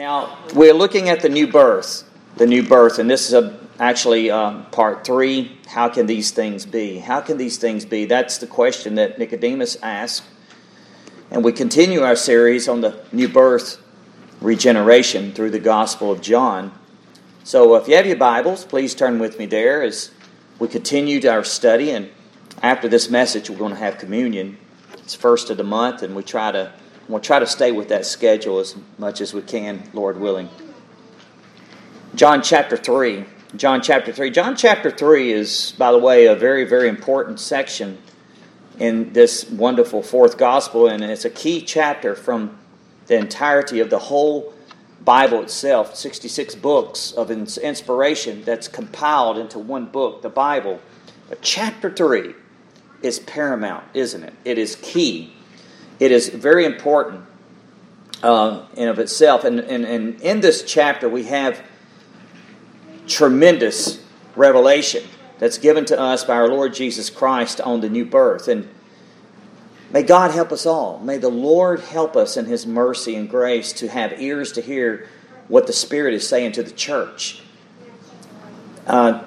Now, we're looking at the new birth, the new birth, and this is a, actually um, part three. How can these things be? How can these things be? That's the question that Nicodemus asked. And we continue our series on the new birth regeneration through the Gospel of John. So, if you have your Bibles, please turn with me there as we continue our study. And after this message, we're going to have communion. It's first of the month, and we try to We'll try to stay with that schedule as much as we can, Lord willing. John chapter 3. John chapter 3. John chapter 3 is, by the way, a very, very important section in this wonderful fourth gospel, and it's a key chapter from the entirety of the whole Bible itself 66 books of inspiration that's compiled into one book, the Bible. But chapter 3 is paramount, isn't it? It is key it is very important uh, in of itself. And, and, and in this chapter, we have tremendous revelation that's given to us by our Lord Jesus Christ on the new birth. And may God help us all. May the Lord help us in His mercy and grace to have ears to hear what the Spirit is saying to the church. Uh,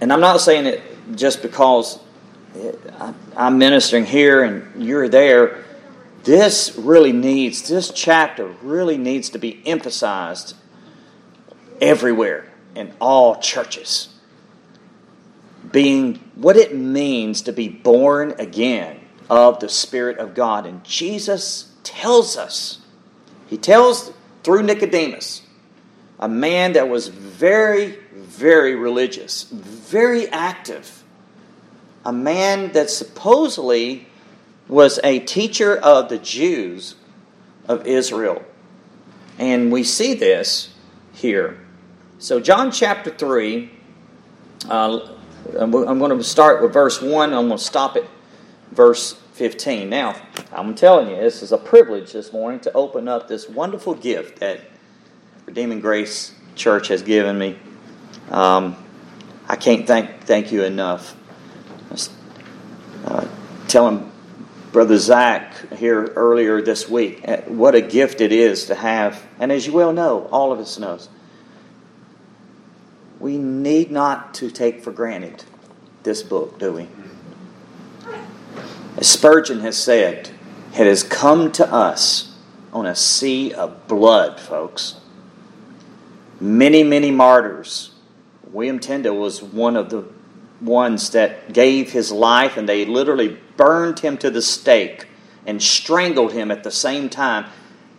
and I'm not saying it just because I'm ministering here and you're there this really needs, this chapter really needs to be emphasized everywhere in all churches. Being what it means to be born again of the Spirit of God. And Jesus tells us, He tells through Nicodemus, a man that was very, very religious, very active, a man that supposedly was a teacher of the Jews of Israel. And we see this here. So, John chapter 3, uh, I'm going to start with verse 1. I'm going to stop at verse 15. Now, I'm telling you, this is a privilege this morning to open up this wonderful gift that Redeeming Grace Church has given me. Um, I can't thank, thank you enough. Uh, telling Brother Zach here earlier this week. Uh, what a gift it is to have, and as you well know, all of us knows, we need not to take for granted this book, do we? As Spurgeon has said, it has come to us on a sea of blood, folks. Many, many martyrs. William Tyndale was one of the ones that gave his life and they literally burned him to the stake and strangled him at the same time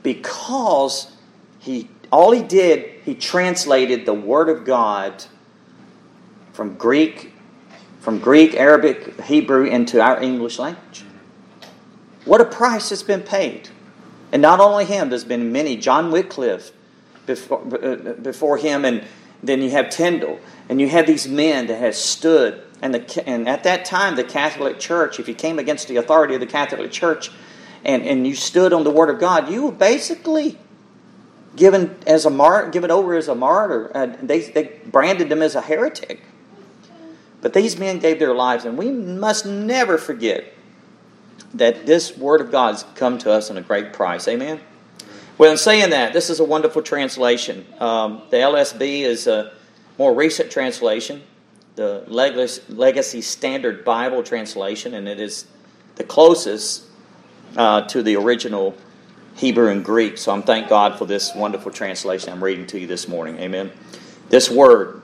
because he all he did he translated the word of god from greek from greek arabic hebrew into our english language. What a price has been paid. And not only him there's been many. John wycliffe before, uh, before him and then you have tyndale and you have these men that have stood and, the, and at that time, the Catholic Church, if you came against the authority of the Catholic Church and, and you stood on the Word of God, you were basically given as a given over as a martyr. Uh, they, they branded them as a heretic. But these men gave their lives, and we must never forget that this Word of God has come to us in a great price. Amen? Well, in saying that, this is a wonderful translation. Um, the LSB is a more recent translation the Legacy Standard Bible translation, and it is the closest uh, to the original Hebrew and Greek. So I'm thank God for this wonderful translation I'm reading to you this morning. Amen. This word,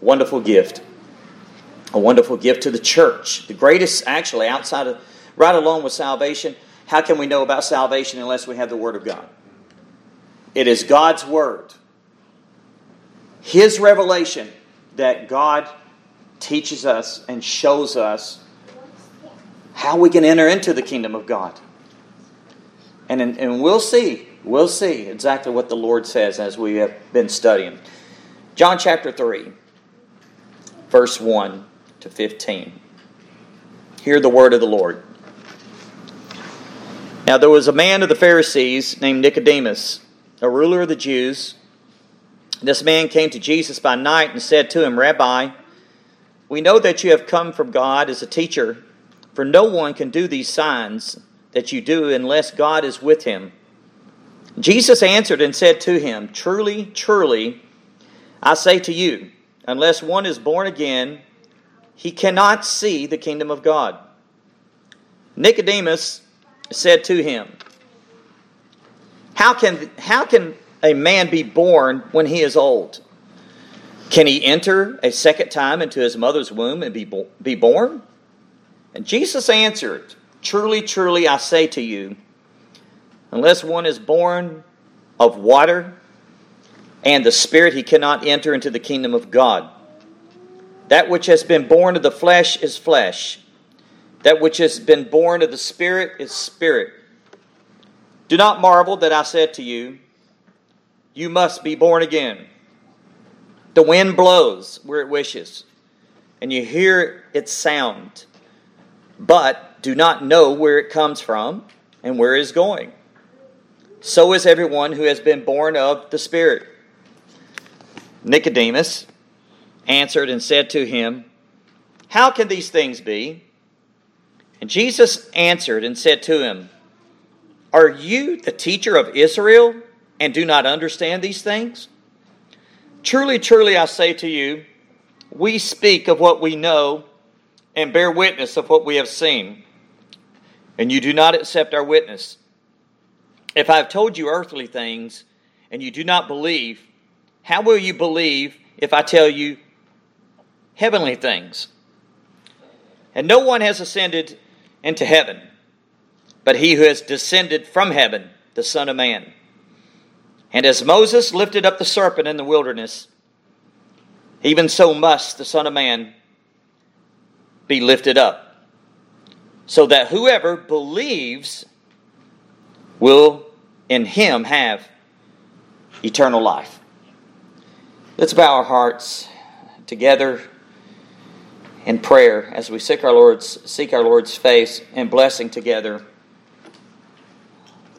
wonderful gift, a wonderful gift to the church. The greatest, actually, outside of, right along with salvation. How can we know about salvation unless we have the Word of God? It is God's Word, His revelation that God teaches us and shows us how we can enter into the kingdom of God. And, and we'll see, we'll see exactly what the Lord says as we have been studying. John chapter 3, verse 1 to 15. Hear the word of the Lord. Now there was a man of the Pharisees named Nicodemus, a ruler of the Jews. This man came to Jesus by night and said to him, Rabbi, we know that you have come from God as a teacher, for no one can do these signs that you do unless God is with him. Jesus answered and said to him, Truly, truly, I say to you, unless one is born again, he cannot see the kingdom of God. Nicodemus said to him, How can, how can a man be born when he is old? Can he enter a second time into his mother's womb and be, bo- be born? And Jesus answered, Truly, truly, I say to you, unless one is born of water and the Spirit, he cannot enter into the kingdom of God. That which has been born of the flesh is flesh, that which has been born of the Spirit is spirit. Do not marvel that I said to you, You must be born again. The wind blows where it wishes, and you hear its sound, but do not know where it comes from and where it is going. So is everyone who has been born of the Spirit. Nicodemus answered and said to him, How can these things be? And Jesus answered and said to him, Are you the teacher of Israel and do not understand these things? Truly, truly, I say to you, we speak of what we know and bear witness of what we have seen, and you do not accept our witness. If I have told you earthly things and you do not believe, how will you believe if I tell you heavenly things? And no one has ascended into heaven, but he who has descended from heaven, the Son of Man. And as Moses lifted up the serpent in the wilderness, even so must the Son of Man be lifted up, so that whoever believes will in him have eternal life. Let's bow our hearts together in prayer as we seek our Lord's seek our Lord's face and blessing together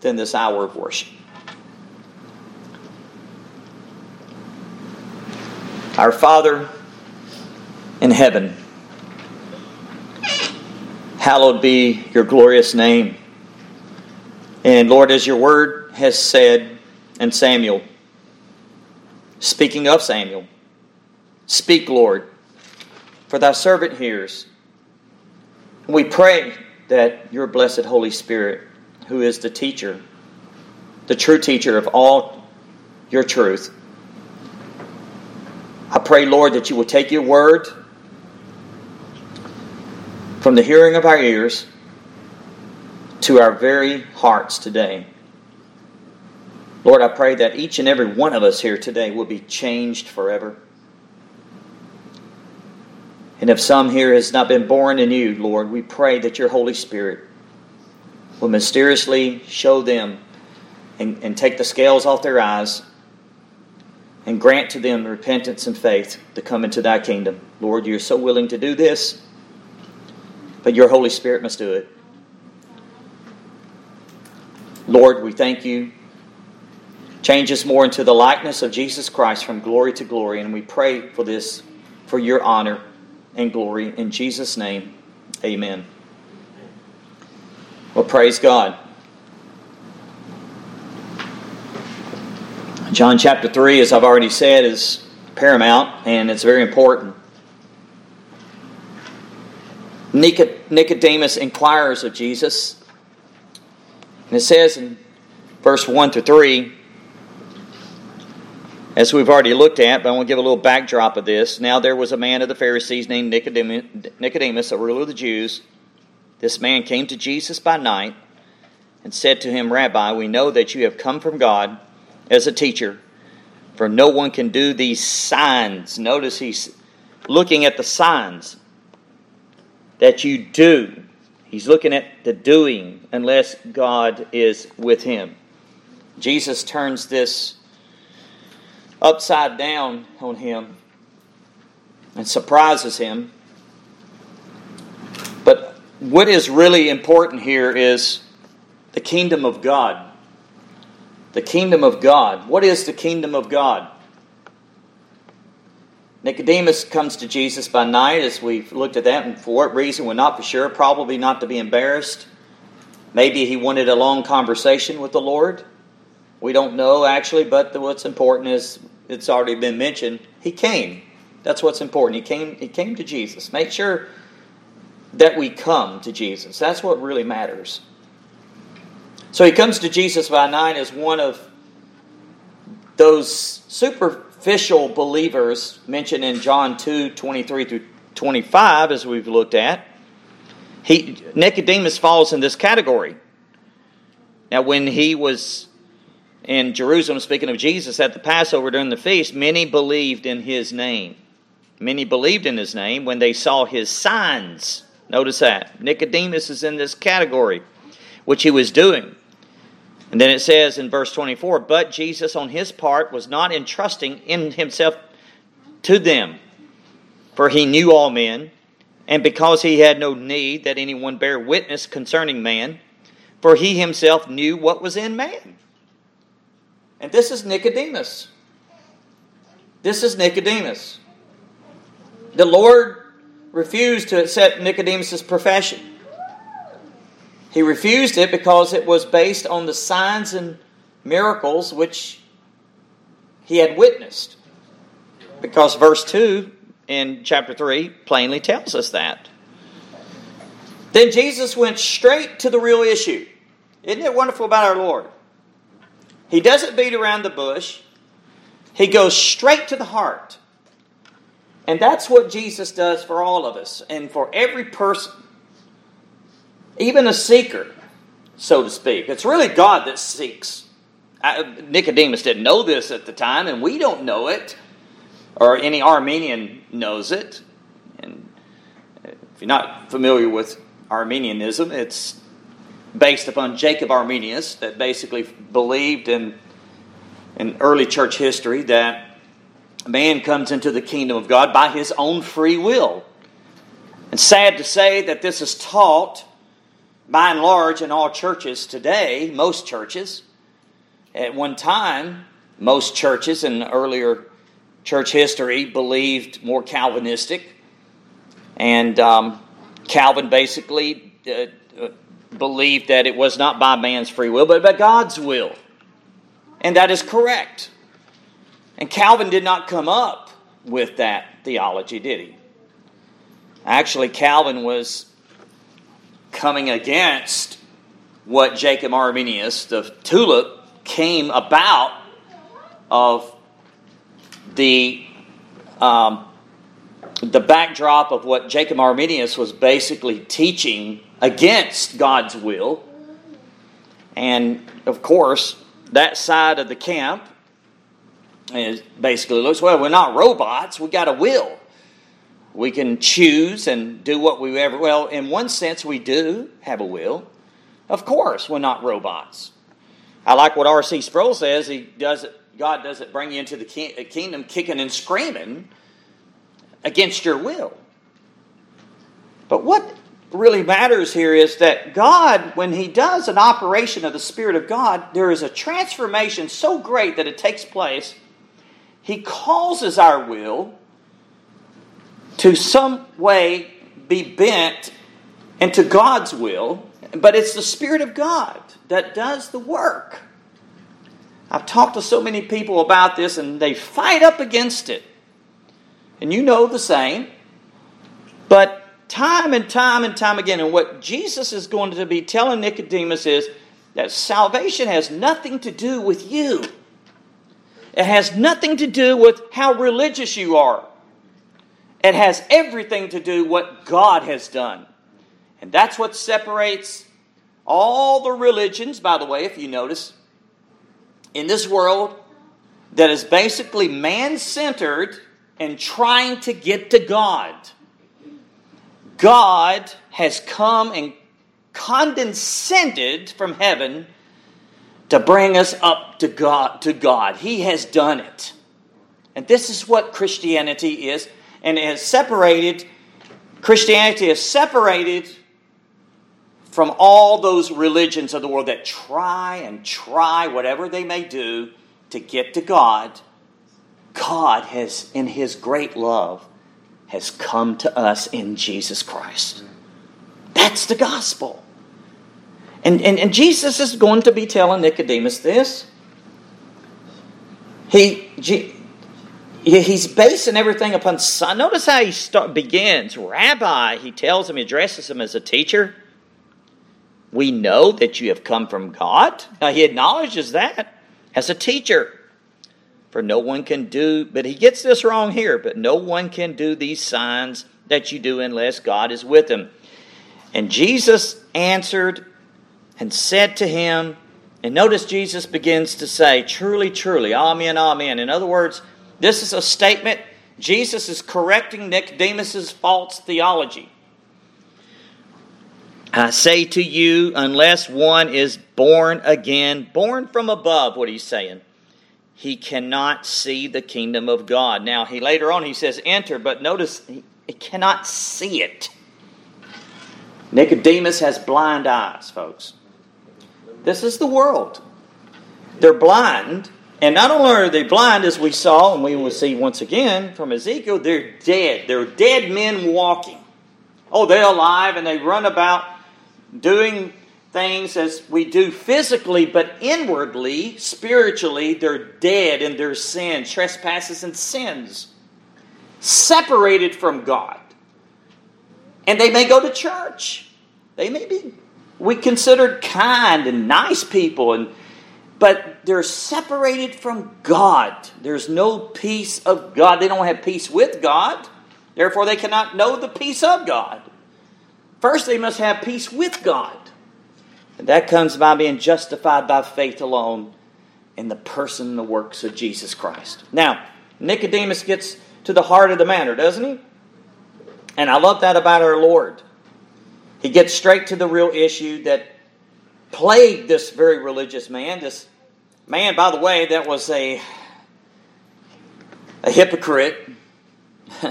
within this hour of worship. Our Father in heaven, hallowed be your glorious name. And Lord, as your word has said in Samuel, speaking of Samuel, speak, Lord, for thy servant hears. We pray that your blessed Holy Spirit, who is the teacher, the true teacher of all your truth, I pray, Lord, that you will take your word from the hearing of our ears to our very hearts today. Lord, I pray that each and every one of us here today will be changed forever. And if some here has not been born in you, Lord, we pray that your Holy Spirit will mysteriously show them and, and take the scales off their eyes and grant to them repentance and faith to come into thy kingdom. Lord, you're so willing to do this, but your Holy Spirit must do it. Lord, we thank you. Change us more into the likeness of Jesus Christ from glory to glory, and we pray for this for your honor and glory. In Jesus' name, amen. Well, praise God. John chapter 3, as I've already said, is paramount and it's very important. Nicodemus inquires of Jesus. And it says in verse 1 to 3, as we've already looked at, but I want to give a little backdrop of this. Now there was a man of the Pharisees named Nicodemus, a ruler of the Jews. This man came to Jesus by night and said to him, Rabbi, we know that you have come from God as a teacher, for no one can do these signs. Notice he's looking at the signs that you do. He's looking at the doing unless God is with him. Jesus turns this upside down on him and surprises him. What is really important here is the kingdom of God. The kingdom of God. What is the kingdom of God? Nicodemus comes to Jesus by night, as we've looked at that, and for what reason, we're not for sure. Probably not to be embarrassed. Maybe he wanted a long conversation with the Lord. We don't know actually, but what's important is it's already been mentioned. He came. That's what's important. He came. He came to Jesus. Make sure that we come to Jesus. That's what really matters. So he comes to Jesus by nine as one of those superficial believers mentioned in John 2 23 through 25, as we've looked at. He, Nicodemus falls in this category. Now, when he was in Jerusalem, speaking of Jesus at the Passover during the feast, many believed in his name. Many believed in his name when they saw his signs. Notice that. Nicodemus is in this category, which he was doing. And then it says in verse 24, But Jesus on his part was not entrusting in himself to them, for he knew all men, and because he had no need that anyone bear witness concerning man, for he himself knew what was in man. And this is Nicodemus. This is Nicodemus. The Lord refused to accept Nicodemus' profession. He refused it because it was based on the signs and miracles which he had witnessed. Because verse 2 in chapter 3 plainly tells us that. Then Jesus went straight to the real issue. Isn't it wonderful about our Lord? He doesn't beat around the bush, he goes straight to the heart. And that's what Jesus does for all of us and for every person, even a seeker, so to speak. It's really God that seeks. Nicodemus didn't know this at the time, and we don't know it, or any Arminian knows it. And if you're not familiar with Arminianism, it's based upon Jacob Arminius that basically believed in, in early church history that man comes into the kingdom of God by his own free will. And sad to say that this is taught by and large in all churches today, most churches. At one time, most churches in earlier church history believed more Calvinistic. And um, Calvin basically uh, uh believed that it was not by man's free will, but by God's will. And that is correct. And Calvin did not come up with that theology, did he? Actually, Calvin was coming against what Jacob Arminius, the tulip, came about of the um, the backdrop of what Jacob Arminius was basically teaching against God's will. And of course, that side of the camp is basically looks well, we're not robots, we got a will. We can choose and do what we ever well, in one sense we do have a will. Of course, we're not robots. I like what R.C. Sproul says, he does it, God doesn't bring you into the kingdom kicking and screaming against your will. But what really matters here is that God, when He does an operation of the Spirit of God, there is a transformation so great that it takes place. He causes our will to some way be bent into God's will, but it's the Spirit of God that does the work. I've talked to so many people about this and they fight up against it. And you know the same. But time and time and time again, and what Jesus is going to be telling Nicodemus is that salvation has nothing to do with you. It has nothing to do with how religious you are. It has everything to do what God has done. And that's what separates all the religions, by the way, if you notice, in this world that is basically man centered and trying to get to God. God has come and condescended from heaven to bring us up to God to God. He has done it. And this is what Christianity is and it has separated Christianity is separated from all those religions of the world that try and try whatever they may do to get to God God has, in His great love, has come to us in Jesus Christ. That's the gospel. And, and, and Jesus is going to be telling Nicodemus this. He, he's basing everything upon son. Notice how he start, begins. Rabbi, he tells him, he addresses him as a teacher. We know that you have come from God. Now, he acknowledges that as a teacher. For no one can do, but he gets this wrong here, but no one can do these signs that you do unless God is with him. And Jesus answered and said to him, and notice Jesus begins to say, Truly, truly, Amen, Amen. In other words, this is a statement. Jesus is correcting Nicodemus's false theology. I say to you, unless one is born again, born from above, what he's saying, he cannot see the kingdom of God. Now, he later on he says enter, but notice he, he cannot see it. Nicodemus has blind eyes, folks. This is the world. They're blind and not only are they blind, as we saw, and we will see once again from Ezekiel, they're dead. They're dead men walking. Oh, they're alive and they run about doing things as we do physically, but inwardly, spiritually, they're dead in their sin, trespasses, and sins, separated from God. And they may go to church. They may be we considered kind and nice people and but they're separated from God. There's no peace of God. They don't have peace with God. Therefore, they cannot know the peace of God. First, they must have peace with God. And that comes by being justified by faith alone in the person and the works of Jesus Christ. Now, Nicodemus gets to the heart of the matter, doesn't he? And I love that about our Lord. He gets straight to the real issue that plagued this very religious man, this Man, by the way, that was a a hypocrite.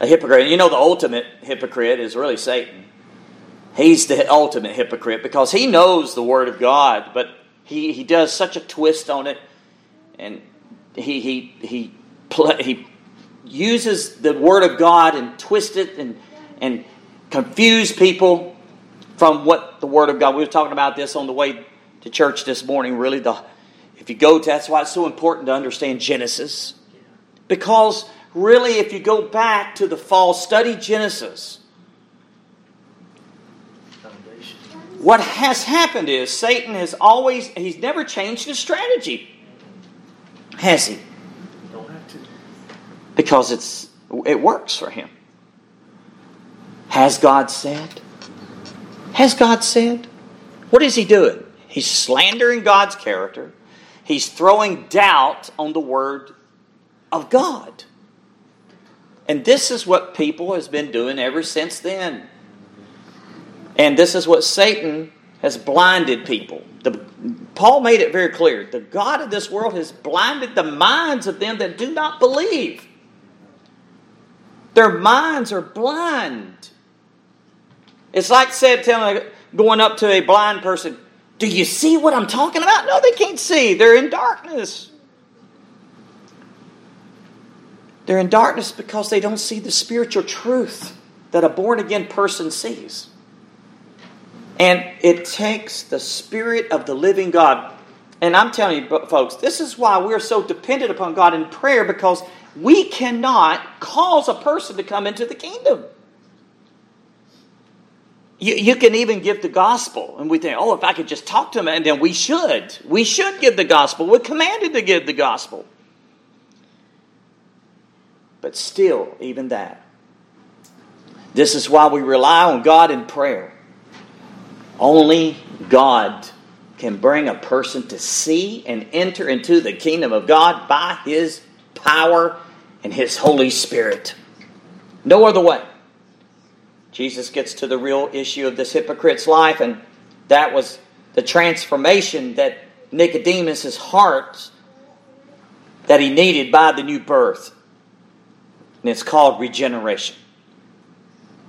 a hypocrite. You know, the ultimate hypocrite is really Satan. He's the ultimate hypocrite because he knows the Word of God, but he, he does such a twist on it, and he he he he uses the Word of God and twists it and and confuse people from what the Word of God. We were talking about this on the way to church this morning. Really, the if you go to, that's why it's so important to understand Genesis. Because really, if you go back to the fall, study Genesis. What has happened is Satan has always, he's never changed his strategy. Has he? Don't have to. Because it's, it works for him. Has God said? Has God said? What is he doing? He's slandering God's character. He's throwing doubt on the Word of God. And this is what people has been doing ever since then. And this is what Satan has blinded people. The, Paul made it very clear. The God of this world has blinded the minds of them that do not believe. Their minds are blind. It's like said telling going up to a blind person, do you see what I'm talking about? No, they can't see. They're in darkness. They're in darkness because they don't see the spiritual truth that a born again person sees. And it takes the Spirit of the living God. And I'm telling you, folks, this is why we're so dependent upon God in prayer because we cannot cause a person to come into the kingdom. You, you can even give the gospel, and we think, oh, if I could just talk to him, and then we should. We should give the gospel. We're commanded to give the gospel. But still, even that. This is why we rely on God in prayer. Only God can bring a person to see and enter into the kingdom of God by His power and His Holy Spirit. No other way. Jesus gets to the real issue of this hypocrite's life, and that was the transformation that Nicodemus' heart that he needed by the new birth. And it's called regeneration.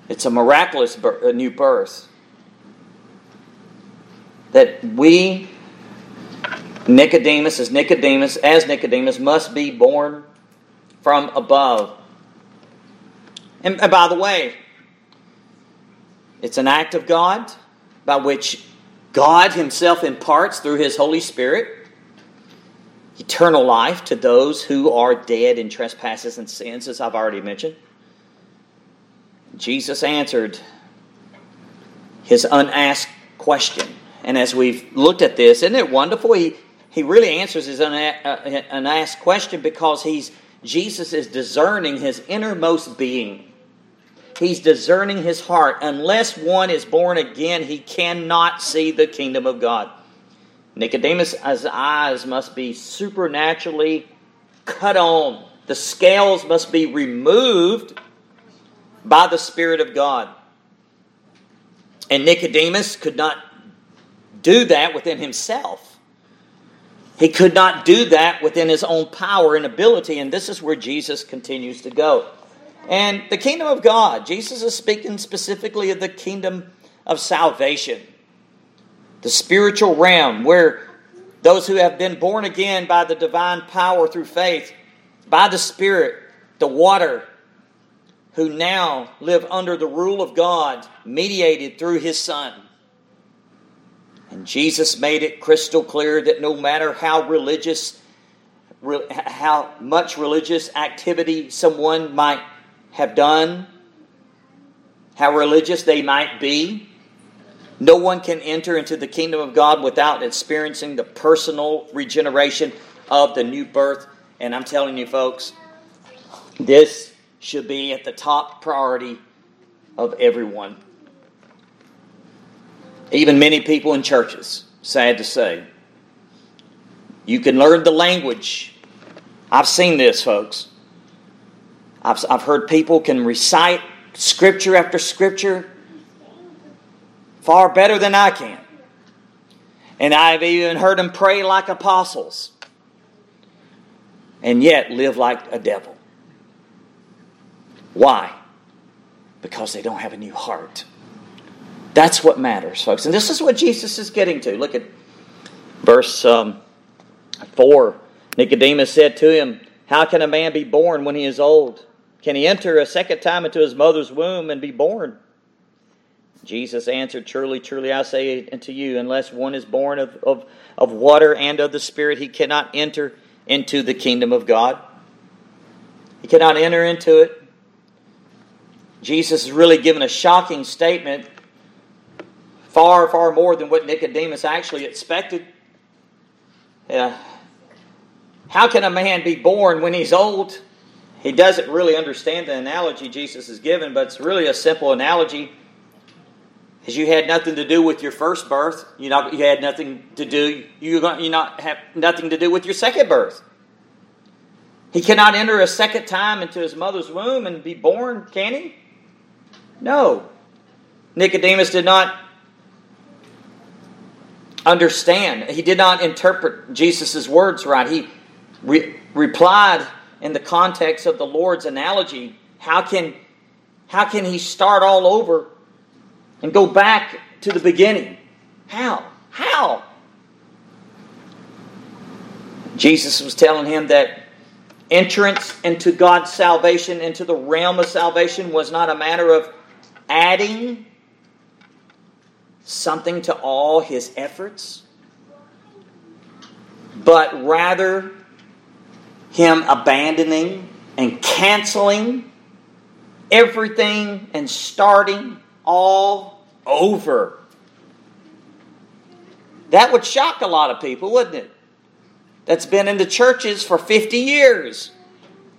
It's a miraculous birth, a new birth. That we, Nicodemus, as Nicodemus, as Nicodemus, must be born from above. And, and by the way, it's an act of God by which God Himself imparts through His Holy Spirit. eternal life to those who are dead in trespasses and sins, as I've already mentioned. Jesus answered his unasked question. And as we've looked at this, isn't it wonderful? He, he really answers his uh, unasked question because he's Jesus is discerning his innermost being. He's discerning his heart. Unless one is born again, he cannot see the kingdom of God. Nicodemus' eyes must be supernaturally cut on. The scales must be removed by the Spirit of God. And Nicodemus could not do that within himself. He could not do that within his own power and ability, and this is where Jesus continues to go. And the kingdom of God, Jesus is speaking specifically of the kingdom of salvation the spiritual realm, where those who have been born again by the divine power through faith, by the Spirit, the water, who now live under the rule of God, mediated through His Son. And Jesus made it crystal clear that no matter how religious, how much religious activity someone might have done, how religious they might be, no one can enter into the kingdom of God without experiencing the personal regeneration of the new birth. And I'm telling you, folks, this should be at the top priority of everyone. Even many people in churches, sad to say. You can learn the language. I've seen this, folks. I've, I've heard people can recite scripture after scripture far better than I can. And I've even heard them pray like apostles and yet live like a devil. Why? Because they don't have a new heart. That's what matters, folks. And this is what Jesus is getting to. Look at verse um, 4. Nicodemus said to him, How can a man be born when he is old? Can he enter a second time into his mother's womb and be born? Jesus answered, Truly, truly, I say unto you, unless one is born of, of, of water and of the Spirit, he cannot enter into the kingdom of God. He cannot enter into it. Jesus is really given a shocking statement, far, far more than what Nicodemus actually expected. Yeah. How can a man be born when he's old? He doesn't really understand the analogy Jesus is given, but it's really a simple analogy is you had nothing to do with your first birth. You not you had nothing to do. You you not have nothing to do with your second birth. He cannot enter a second time into his mother's womb and be born, can he? No. Nicodemus did not understand. He did not interpret Jesus' words right. He re- replied in the context of the Lord's analogy. How can, how can he start all over and go back to the beginning. How? How? Jesus was telling him that entrance into God's salvation, into the realm of salvation, was not a matter of adding something to all his efforts, but rather him abandoning and canceling everything and starting all over. That would shock a lot of people, wouldn't it? That's been in the churches for 50 years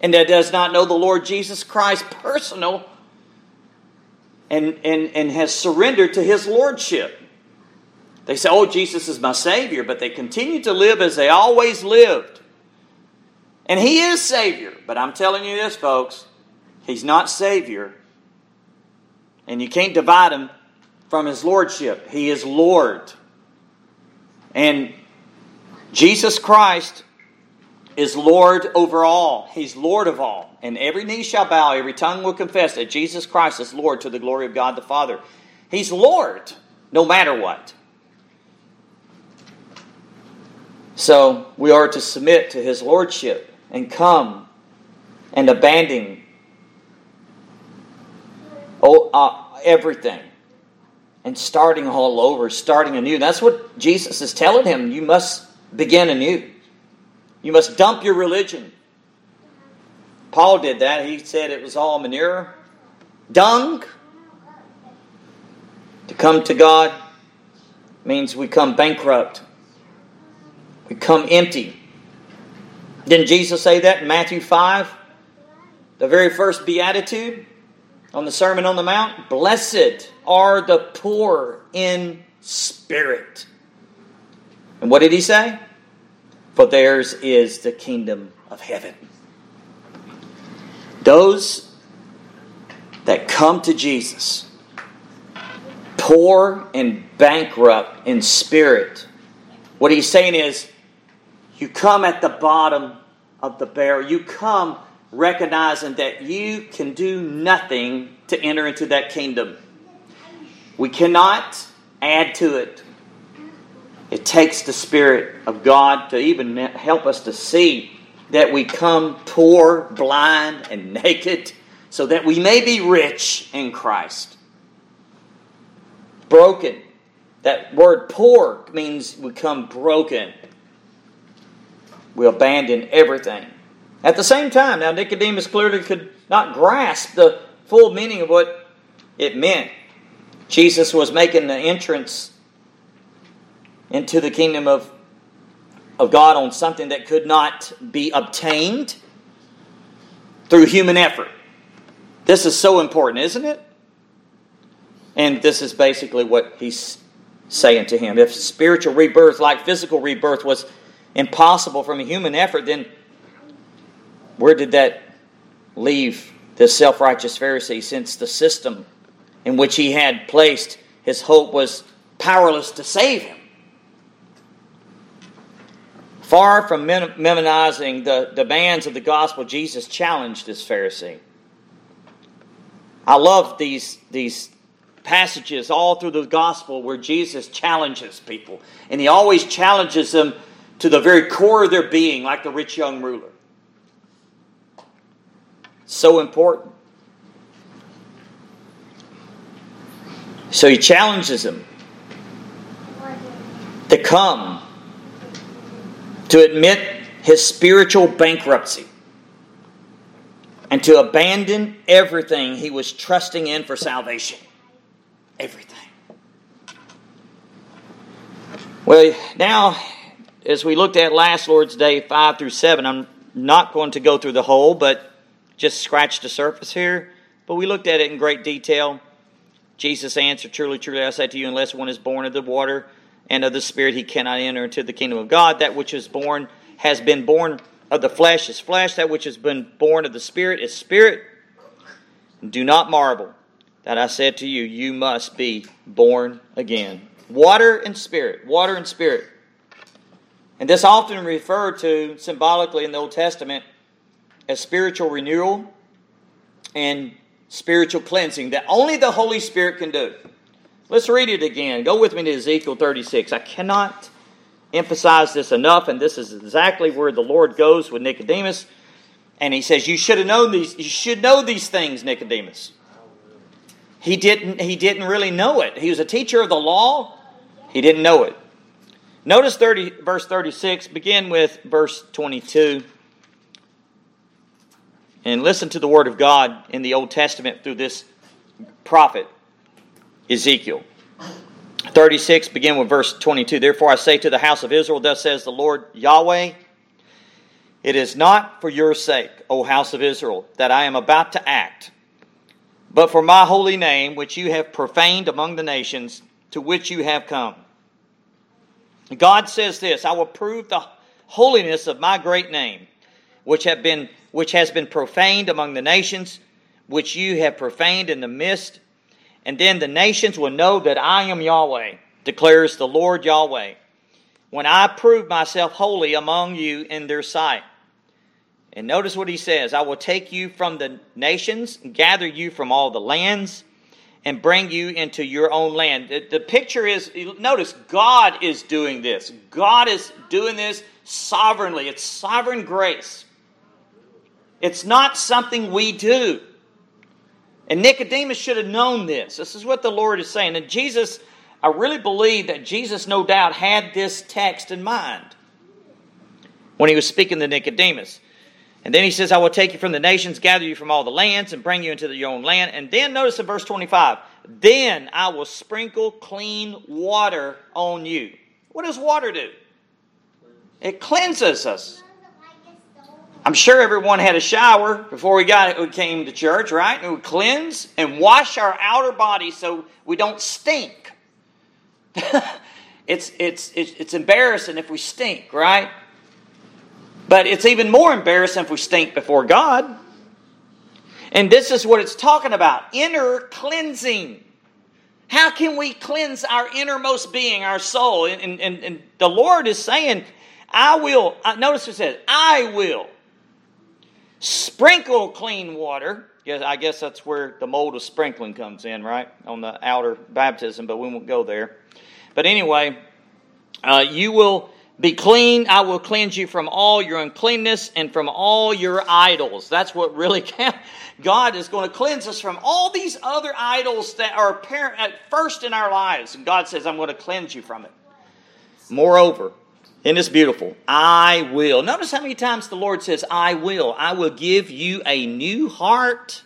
and that does not know the Lord Jesus Christ personal and, and, and has surrendered to his lordship. They say, Oh, Jesus is my Savior, but they continue to live as they always lived. And He is Savior. But I'm telling you this, folks, He's not Savior and you can't divide him from his lordship. He is Lord. And Jesus Christ is Lord over all. He's Lord of all. And every knee shall bow, every tongue will confess that Jesus Christ is Lord to the glory of God the Father. He's Lord no matter what. So we are to submit to his lordship and come and abandon oh, uh, everything and starting all over, starting anew. That's what Jesus is telling him. You must begin anew. You must dump your religion. Paul did that. He said it was all manure, dung. To come to God means we come bankrupt. We come empty. Didn't Jesus say that in Matthew 5? The very first beatitude on the Sermon on the Mount? Blessed are the poor in spirit. And what did he say? For theirs is the kingdom of heaven. Those that come to Jesus, poor and bankrupt in spirit, what he's saying is, you come at the bottom of the barrel. You come recognizing that you can do nothing to enter into that kingdom. We cannot add to it. It takes the Spirit of God to even help us to see that we come poor, blind, and naked, so that we may be rich in Christ. Broken. That word poor means we come broken. We abandon everything. At the same time, now Nicodemus clearly could not grasp the full meaning of what it meant. Jesus was making the entrance into the kingdom of, of God on something that could not be obtained through human effort. This is so important, isn't it? And this is basically what he's saying to him. If spiritual rebirth, like physical rebirth, was impossible from a human effort, then where did that leave the self righteous Pharisee since the system in which he had placed his hope was powerless to save him? Far from minimizing the demands of the gospel, Jesus challenged this Pharisee. I love these, these passages all through the gospel where Jesus challenges people. And he always challenges them to the very core of their being, like the rich young ruler. So important. So he challenges them to come to admit his spiritual bankruptcy and to abandon everything he was trusting in for salvation. Everything. Well, now, as we looked at last Lord's Day 5 through 7, I'm not going to go through the whole, but just scratch the surface here. But we looked at it in great detail. Jesus answered, Truly, truly, I say to you, unless one is born of the water and of the Spirit, he cannot enter into the kingdom of God. That which is born has been born of the flesh is flesh, that which has been born of the Spirit is spirit. Do not marvel that I said to you, You must be born again. Water and spirit, water and spirit. And this often referred to symbolically in the Old Testament as spiritual renewal and spiritual cleansing that only the Holy Spirit can do. Let's read it again. Go with me to Ezekiel 36. I cannot emphasize this enough, and this is exactly where the Lord goes with Nicodemus. And he says, You should have known these, you should know these things, Nicodemus. He didn't, he didn't really know it. He was a teacher of the law, he didn't know it. Notice 30, verse 36, begin with verse 22. And listen to the word of God in the Old Testament through this prophet. Ezekiel. 36, begin with verse 22. Therefore I say to the house of Israel, Thus says the Lord Yahweh, It is not for your sake, O house of Israel, that I am about to act, but for my holy name, which you have profaned among the nations to which you have come. God says this I will prove the holiness of my great name, which, have been, which has been profaned among the nations, which you have profaned in the midst and then the nations will know that I am Yahweh, declares the Lord Yahweh, when I prove myself holy among you in their sight. And notice what he says I will take you from the nations, gather you from all the lands, and bring you into your own land. The, the picture is notice, God is doing this. God is doing this sovereignly. It's sovereign grace. It's not something we do. And Nicodemus should have known this. This is what the Lord is saying. And Jesus, I really believe that Jesus, no doubt, had this text in mind. when he was speaking to Nicodemus. And then he says, I will take you from the nations, gather you from all the lands, and bring you into your own land. And then notice in verse 25, then I will sprinkle clean water on you. What does water do? It cleanses us. I'm sure everyone had a shower before we got we came to church, right? And we cleanse and wash our outer body so we don't stink. it's, it's, it's, it's embarrassing if we stink, right? But it's even more embarrassing if we stink before God. And this is what it's talking about inner cleansing. How can we cleanse our innermost being, our soul? And, and, and the Lord is saying, I will, uh, notice it says, I will sprinkle clean water. I guess that's where the mold of sprinkling comes in, right? On the outer baptism, but we won't go there. But anyway, uh, you will be clean. I will cleanse you from all your uncleanness and from all your idols. That's what really counts. God is going to cleanse us from all these other idols that are apparent at first in our lives. And God says, I'm going to cleanse you from it. Moreover, and it's beautiful? I will. Notice how many times the Lord says, I will. I will give you a new heart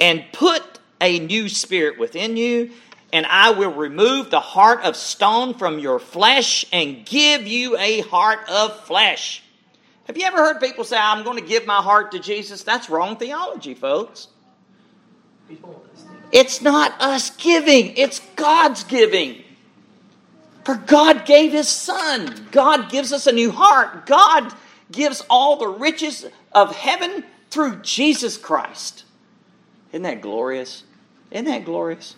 and put a new spirit within you and I will remove the heart of stone from your flesh and give you a heart of flesh. Have you ever heard people say, I'm going to give my heart to Jesus? That's wrong theology, folks. It's not us giving, it's God's giving. For God gave His Son. God gives us a new heart. God gives all the riches of heaven through Jesus Christ. Isn't that glorious? Isn't that glorious?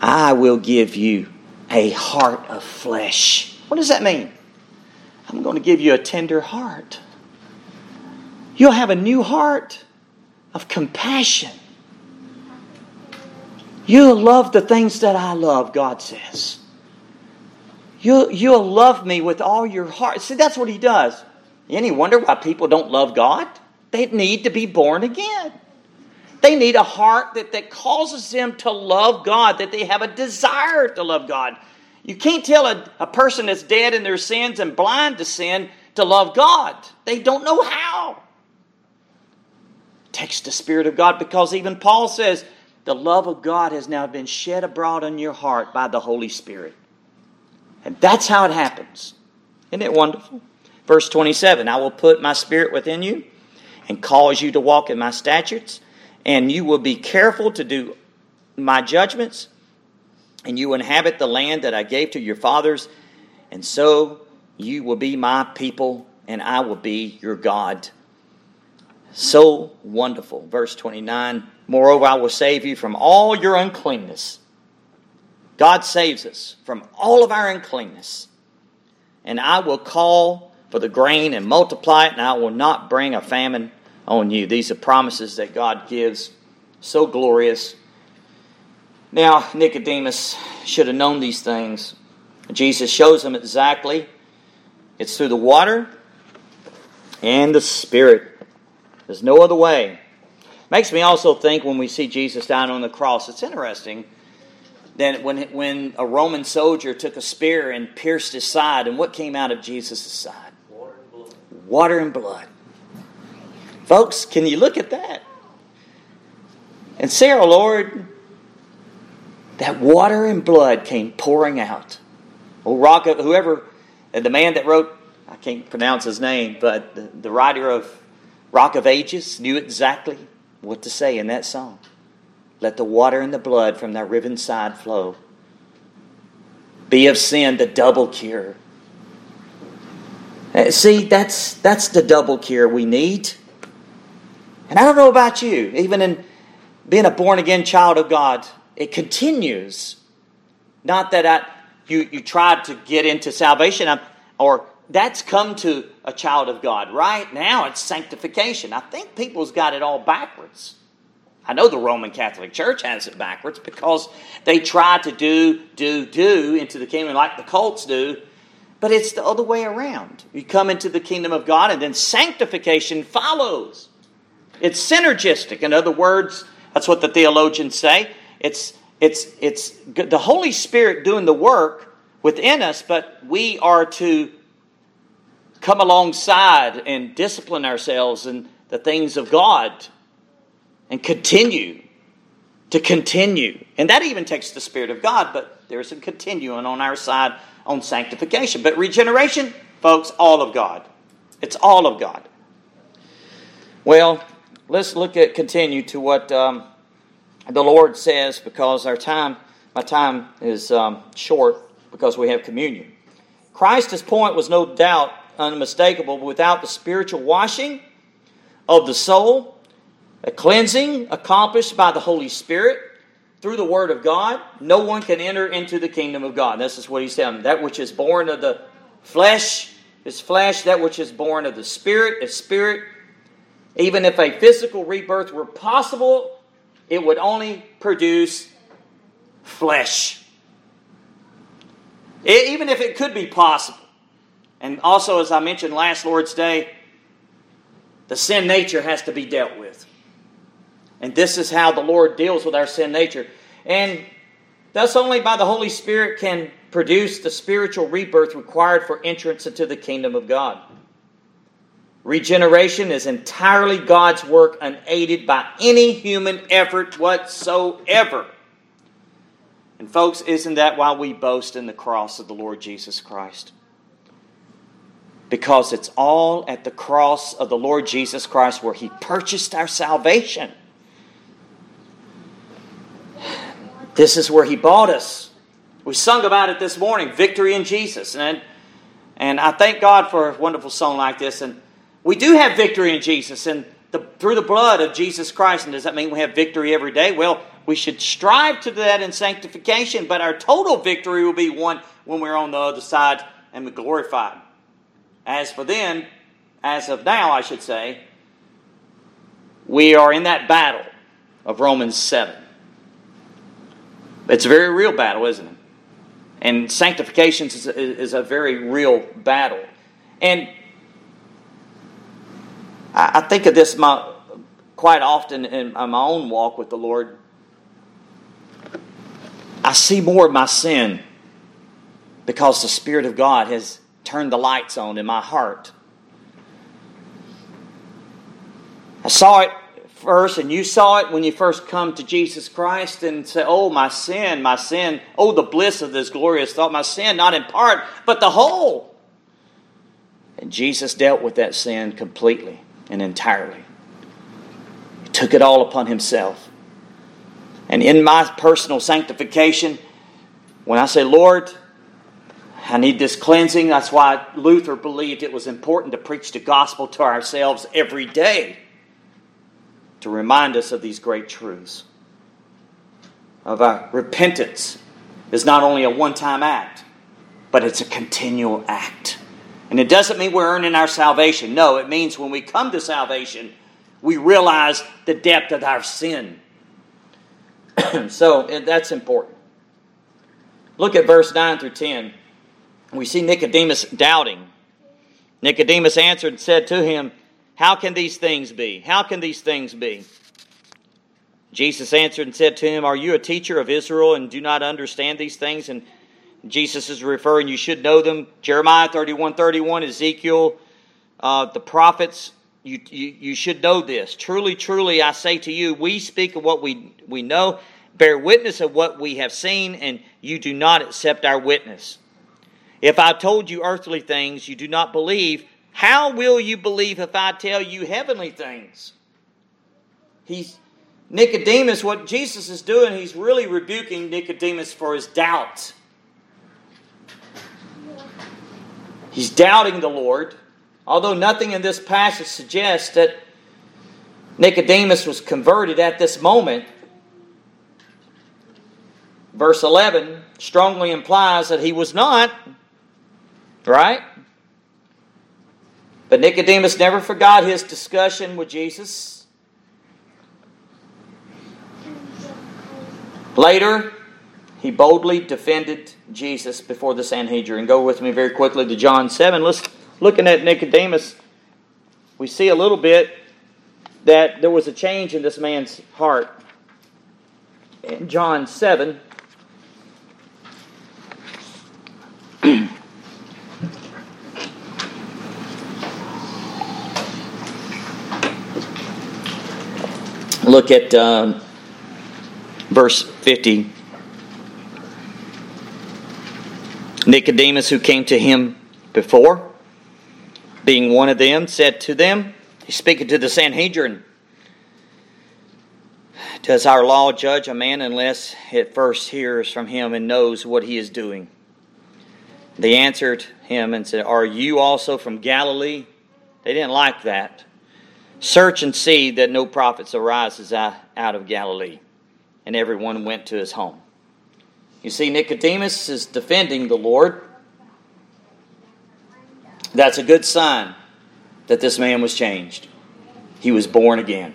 I will give you a heart of flesh. What does that mean? I'm going to give you a tender heart. You'll have a new heart of compassion. You'll love the things that I love, God says. You'll, you'll love me with all your heart. See, that's what He does. Any wonder why people don't love God? They need to be born again. They need a heart that, that causes them to love God, that they have a desire to love God. You can't tell a, a person that's dead in their sins and blind to sin to love God. They don't know how. It takes the Spirit of God because even Paul says, the love of God has now been shed abroad in your heart by the Holy Spirit. And that's how it happens. Isn't it wonderful? Verse 27 I will put my spirit within you and cause you to walk in my statutes and you will be careful to do my judgments, and you inhabit the land that I gave to your fathers, and so you will be my people, and I will be your God. So wonderful. Verse 29 Moreover, I will save you from all your uncleanness. God saves us from all of our uncleanness. And I will call for the grain and multiply it, and I will not bring a famine on you. These are promises that God gives, so glorious. Now, Nicodemus should have known these things. Jesus shows him exactly. It's through the water and the Spirit. There's no other way. Makes me also think when we see Jesus down on the cross, it's interesting that when, when a Roman soldier took a spear and pierced his side, and what came out of Jesus' side? Water and blood. Water and blood. Folks, can you look at that? And Sarah, Lord, that water and blood came pouring out. Oh, Rock of, whoever, the man that wrote, I can't pronounce his name, but the, the writer of Rock of Ages knew exactly what to say in that song. Let the water and the blood from thy riven side flow. Be of sin the double cure. Uh, see, that's, that's the double cure we need. And I don't know about you, even in being a born again child of God, it continues. Not that I, you, you tried to get into salvation, um, or that's come to a child of God. Right now, it's sanctification. I think people's got it all backwards. I know the Roman Catholic Church has it backwards because they try to do, do, do into the kingdom like the cults do, but it's the other way around. You come into the kingdom of God, and then sanctification follows. It's synergistic. In other words, that's what the theologians say. It's, it's, it's the Holy Spirit doing the work within us, but we are to come alongside and discipline ourselves in the things of God and continue to continue. And that even takes the Spirit of God, but there's a continuing on our side on sanctification. But regeneration, folks, all of God. It's all of God. Well, let's look at continue to what um, the Lord says because our time, my time is um, short because we have communion. Christ's point was no doubt unmistakable, without the spiritual washing of the soul, a cleansing accomplished by the Holy Spirit through the Word of God, no one can enter into the kingdom of God. This is what he's telling. That which is born of the flesh is flesh, that which is born of the Spirit is spirit. Even if a physical rebirth were possible, it would only produce flesh. It, even if it could be possible. And also, as I mentioned last Lord's Day, the sin nature has to be dealt with. And this is how the Lord deals with our sin nature. And thus, only by the Holy Spirit can produce the spiritual rebirth required for entrance into the kingdom of God. Regeneration is entirely God's work, unaided by any human effort whatsoever. And, folks, isn't that why we boast in the cross of the Lord Jesus Christ? Because it's all at the cross of the Lord Jesus Christ where He purchased our salvation. This is where He bought us. We sung about it this morning victory in Jesus. And, and I thank God for a wonderful song like this. And we do have victory in Jesus and the, through the blood of Jesus Christ. And does that mean we have victory every day? Well, we should strive to that in sanctification, but our total victory will be won when we're on the other side and we're glorified. As for then, as of now, I should say, we are in that battle of Romans 7. It's a very real battle, isn't it? And sanctification is is a very real battle. And I, think of this my, quite often in my own walk with the Lord. I see more of my sin because the Spirit of God has turned the lights on in my heart. I saw it first, and you saw it when you first come to Jesus Christ and say, Oh, my sin, my sin, oh, the bliss of this glorious thought, my sin, not in part, but the whole. And Jesus dealt with that sin completely and entirely. He took it all upon himself. And in my personal sanctification, when I say, Lord, I need this cleansing, that's why Luther believed it was important to preach the gospel to ourselves every day to remind us of these great truths. Of our repentance is not only a one time act, but it's a continual act. And it doesn't mean we're earning our salvation. No, it means when we come to salvation, we realize the depth of our sin. so that's important. Look at verse 9 through 10. We see Nicodemus doubting. Nicodemus answered and said to him, how can these things be? How can these things be? Jesus answered and said to him, Are you a teacher of Israel and do not understand these things? And Jesus is referring, you should know them. Jeremiah 31 31, Ezekiel, uh, the prophets, you, you, you should know this. Truly, truly, I say to you, we speak of what we, we know, bear witness of what we have seen, and you do not accept our witness. If I told you earthly things, you do not believe. How will you believe if I tell you heavenly things? He's Nicodemus, what Jesus is doing, he's really rebuking Nicodemus for his doubt. He's doubting the Lord, although nothing in this passage suggests that Nicodemus was converted at this moment. Verse 11 strongly implies that he was not, right? But Nicodemus never forgot his discussion with Jesus. Later, he boldly defended Jesus before the Sanhedrin. Go with me very quickly to John 7. Let's looking at Nicodemus. We see a little bit that there was a change in this man's heart. In John 7, look at um, verse 50. Nicodemus, who came to him before, being one of them, said to them, He's speaking to the Sanhedrin. Does our law judge a man unless it first hears from him and knows what he is doing? They answered him and said, Are you also from Galilee? They didn't like that. Search and see that no prophets arises out of Galilee. And everyone went to his home. You see, Nicodemus is defending the Lord. That's a good sign that this man was changed. He was born again.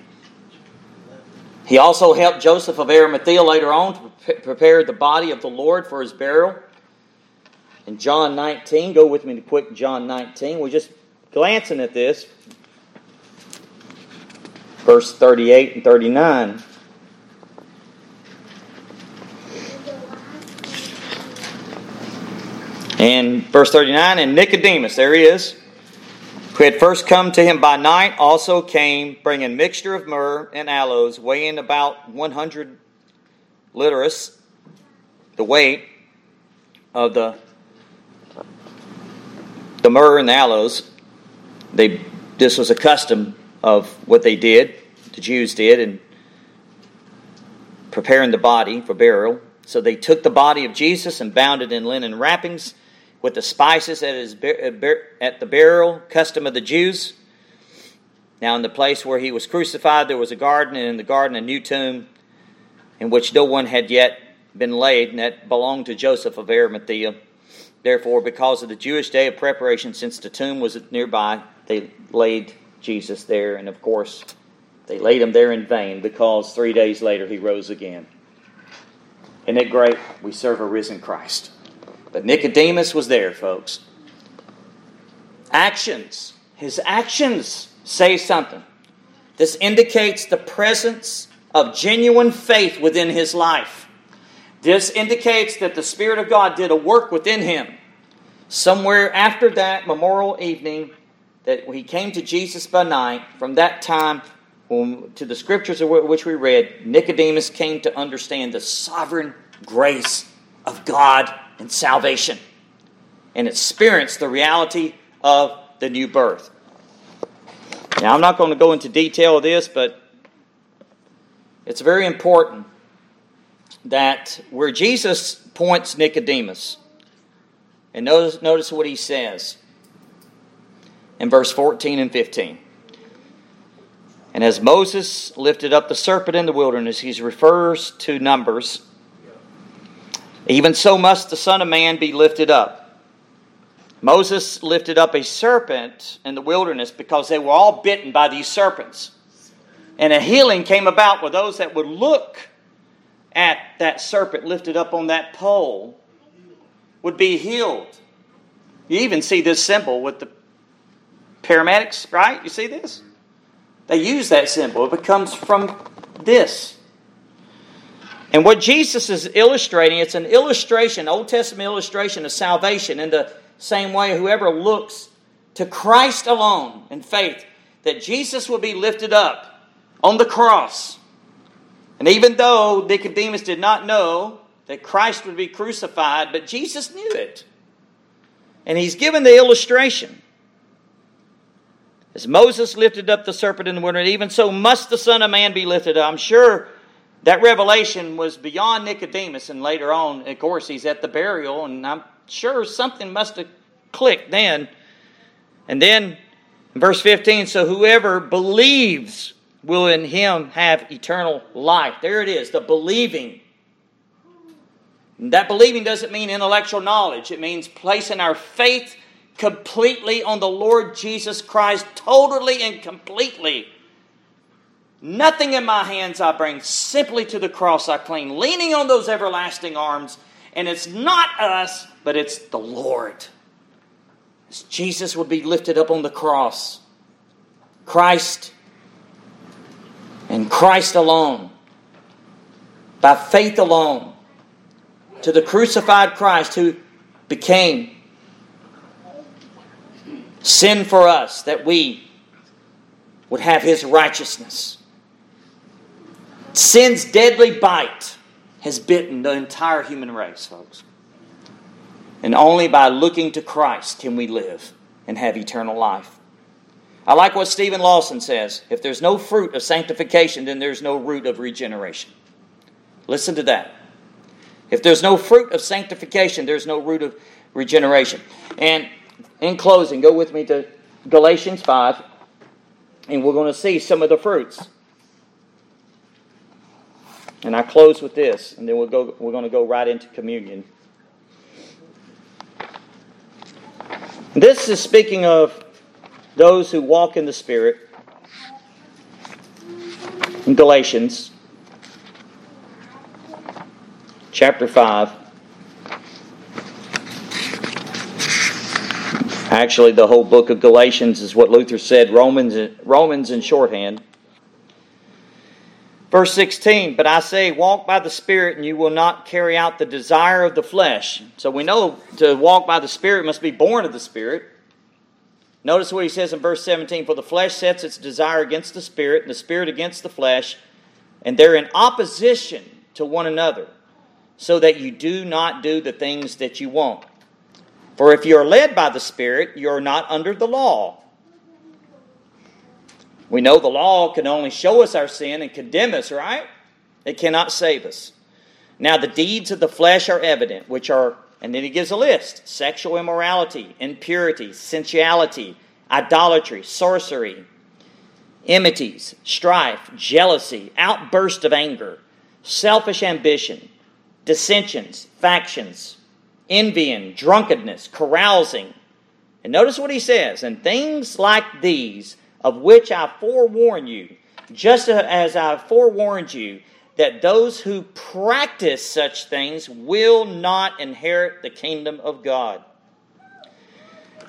He also helped Joseph of Arimathea later on to prepare the body of the Lord for his burial. In John 19, go with me to quick John 19. We're just glancing at this. Verse 38 and 39. And verse 39, and Nicodemus, there he is, who had first come to him by night, also came, bringing mixture of myrrh and aloes, weighing about 100 litras, the weight of the the myrrh and the aloes. They this was a custom of what they did, the Jews did, in preparing the body for burial. So they took the body of Jesus and bound it in linen wrappings with the spices at, his, at the burial custom of the Jews. Now, in the place where he was crucified, there was a garden, and in the garden, a new tomb in which no one had yet been laid, and that belonged to Joseph of Arimathea. Therefore, because of the Jewish day of preparation, since the tomb was nearby, they laid Jesus there, and of course, they laid him there in vain because three days later he rose again. Isn't it great? We serve a risen Christ. But Nicodemus was there, folks. Actions. His actions say something. This indicates the presence of genuine faith within his life. This indicates that the Spirit of God did a work within him. Somewhere after that memorial evening, that he came to Jesus by night, from that time to the scriptures which we read, Nicodemus came to understand the sovereign grace of God and salvation and experience the reality of the new birth. Now, I'm not going to go into detail of this, but it's very important that where Jesus points Nicodemus, and notice, notice what he says in verse 14 and 15. And as Moses lifted up the serpent in the wilderness, he refers to Numbers even so must the Son of Man be lifted up. Moses lifted up a serpent in the wilderness because they were all bitten by these serpents. And a healing came about with those that would look at that serpent lifted up on that pole would be healed. You even see this symbol with the paramedics, right? You see this? They use that symbol. It comes from this. And what Jesus is illustrating, it's an illustration, Old Testament illustration of salvation in the same way whoever looks to Christ alone in faith, that Jesus will be lifted up on the cross. And even though Nicodemus did not know that Christ would be crucified, but Jesus knew it. And he's given the illustration. As Moses lifted up the serpent in the wilderness, even so must the Son of Man be lifted up. I'm sure that revelation was beyond Nicodemus, and later on, of course, he's at the burial, and I'm sure something must have clicked then. And then, verse 15, so whoever believes will in him have eternal life. There it is, the believing. And that believing doesn't mean intellectual knowledge, it means placing our faith completely on the Lord Jesus Christ, totally and completely. Nothing in my hands I bring, simply to the cross I cling, leaning on those everlasting arms. And it's not us, but it's the Lord. As Jesus would be lifted up on the cross, Christ and Christ alone, by faith alone, to the crucified Christ who became sin for us, that we would have his righteousness. Sin's deadly bite has bitten the entire human race, folks. And only by looking to Christ can we live and have eternal life. I like what Steven Lawson says if there's no fruit of sanctification, then there's no root of regeneration. Listen to that. If there's no fruit of sanctification, there's no root of regeneration. And in closing, go with me to Galatians 5, and we're going to see some of the fruits. And I close with this, and then we'll go, we're going to go right into communion. This is speaking of those who walk in the Spirit. In Galatians chapter 5. Actually, the whole book of Galatians is what Luther said, Romans, Romans in shorthand. Verse 16, but I say, walk by the Spirit, and you will not carry out the desire of the flesh. So we know to walk by the Spirit must be born of the Spirit. Notice what he says in verse 17 For the flesh sets its desire against the Spirit, and the Spirit against the flesh, and they're in opposition to one another, so that you do not do the things that you want. For if you are led by the Spirit, you are not under the law. We know the law can only show us our sin and condemn us, right? It cannot save us. Now, the deeds of the flesh are evident, which are and then he gives a list sexual immorality, impurity, sensuality, idolatry, sorcery, enmities, strife, jealousy, outburst of anger, selfish ambition, dissensions, factions, envying, drunkenness, carousing. And notice what he says, and things like these, of which I forewarn you, just as I forewarned you, that those who practice such things will not inherit the kingdom of God.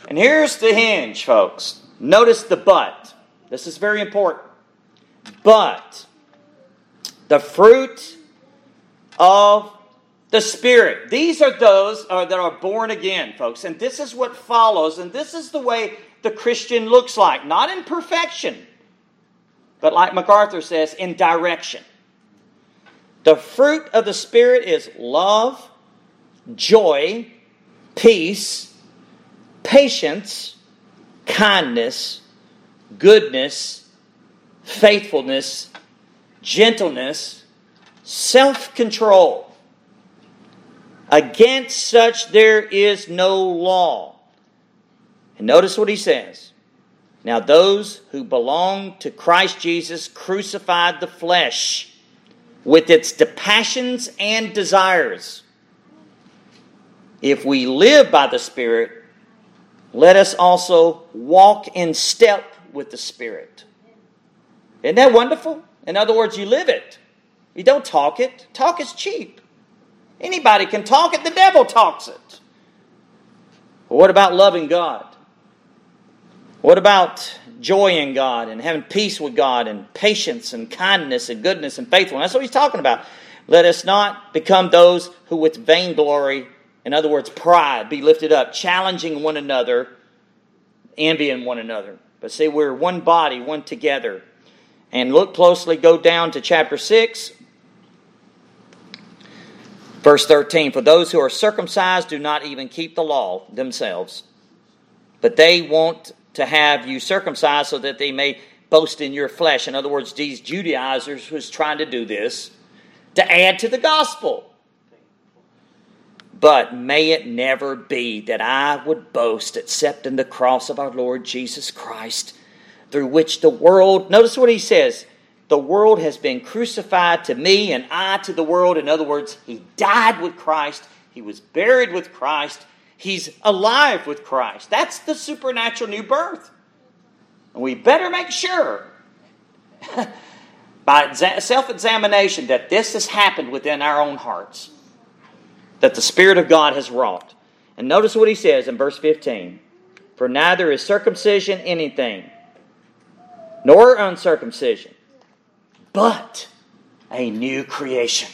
And here's the hinge, folks. Notice the but. This is very important. But the fruit of the Spirit. These are those uh, that are born again, folks. And this is what follows. And this is the way the Christian looks like. Not in perfection, but like MacArthur says, in direction. The fruit of the Spirit is love, joy, peace, patience, kindness, goodness, faithfulness, gentleness, self control. Against such there is no law. And notice what he says. Now, those who belong to Christ Jesus crucified the flesh with its passions and desires. If we live by the Spirit, let us also walk in step with the Spirit. Isn't that wonderful? In other words, you live it. You don't talk it. Talk is cheap. Anybody can talk it, the devil talks it. But what about loving God? What about joy in God and having peace with God and patience and kindness and goodness and faithfulness. That's what he's talking about. Let us not become those who with vainglory, in other words, pride, be lifted up, challenging one another, envying one another. But see, we're one body, one together. And look closely, go down to chapter 6, verse 13. For those who are circumcised do not even keep the law themselves, but they want to have you circumcised so that they may boast in your flesh. In other words, these Judaizers was trying to do this to add to the gospel. But may it never be that I would boast except in the cross of our Lord Jesus Christ, through which the world, notice what he says, the world has been crucified to me and I to the world. In other words, he died with Christ, he was buried with Christ, He's alive with Christ. That's the supernatural new birth. And we better make sure by self examination that this has happened within our own hearts, that the Spirit of God has wrought. And notice what he says in verse 15 For neither is circumcision anything, nor uncircumcision, but a new creation.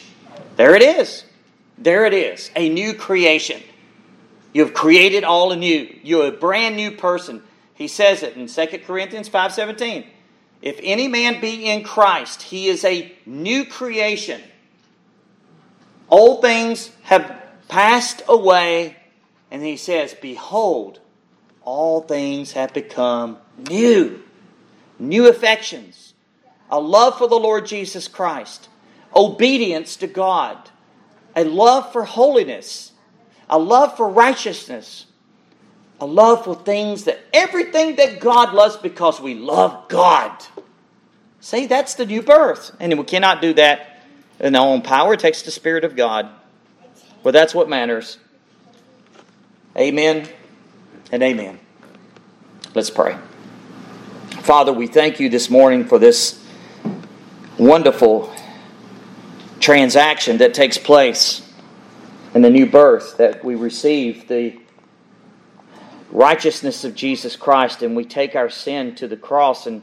There it is. There it is. A new creation. You have created all anew. You're a brand new person. He says it in 2 Corinthians 5.17. If any man be in Christ, he is a new creation. Old things have passed away, and he says, Behold, all things have become new. New affections, a love for the Lord Jesus Christ, obedience to God, a love for holiness, a love for righteousness, a love for things that everything that God loves because we love God. See, that's the new birth. And we cannot do that in our own power. It takes the Spirit of God. But that's what matters. Amen and amen. Let's pray. Father, we thank you this morning for this wonderful transaction that takes place in the new birth that we receive the righteousness of Jesus Christ and we take our sin to the cross and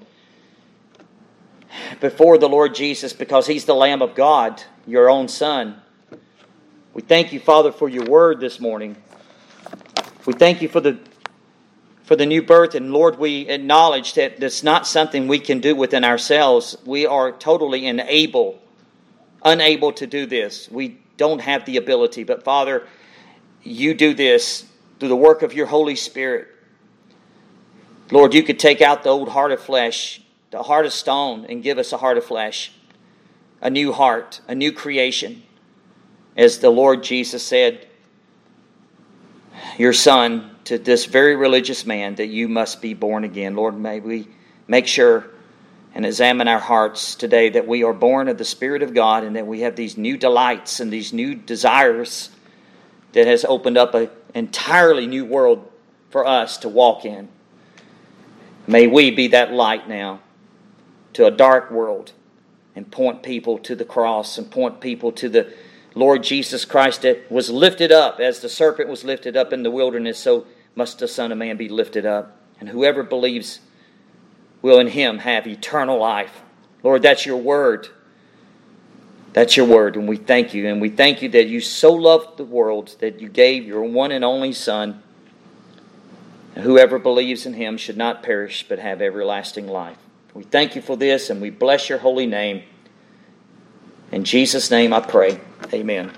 before the Lord Jesus because he's the lamb of God, your own son. We thank you, Father, for your word this morning. We thank you for the for the new birth and Lord, we acknowledge that it's not something we can do within ourselves. We are totally unable unable to do this. We don't have the ability, but Father, you do this through the work of your Holy Spirit. Lord, you could take out the old heart of flesh, the heart of stone, and give us a heart of flesh, a new heart, a new creation. As the Lord Jesus said, your son to this very religious man that you must be born again. Lord, may we make sure and examine our hearts today that we are born of the Spirit of God and that we have these new delights and these new desires that has opened up an entirely new world for us to walk in. May we be that light now to a dark world and point people to the cross and point people to the Lord Jesus Christ that was lifted up as the serpent was lifted up in the wilderness, so must the Son of Man be lifted up. And whoever believes will in him have eternal life. Lord, that's your word. That's your word, and we thank you. And we thank you that you so loved the world that you gave your one and only Son. And whoever believes in him should not perish but have everlasting life. We thank you for this, and we bless your holy name. In Jesus' name I pray. Amen.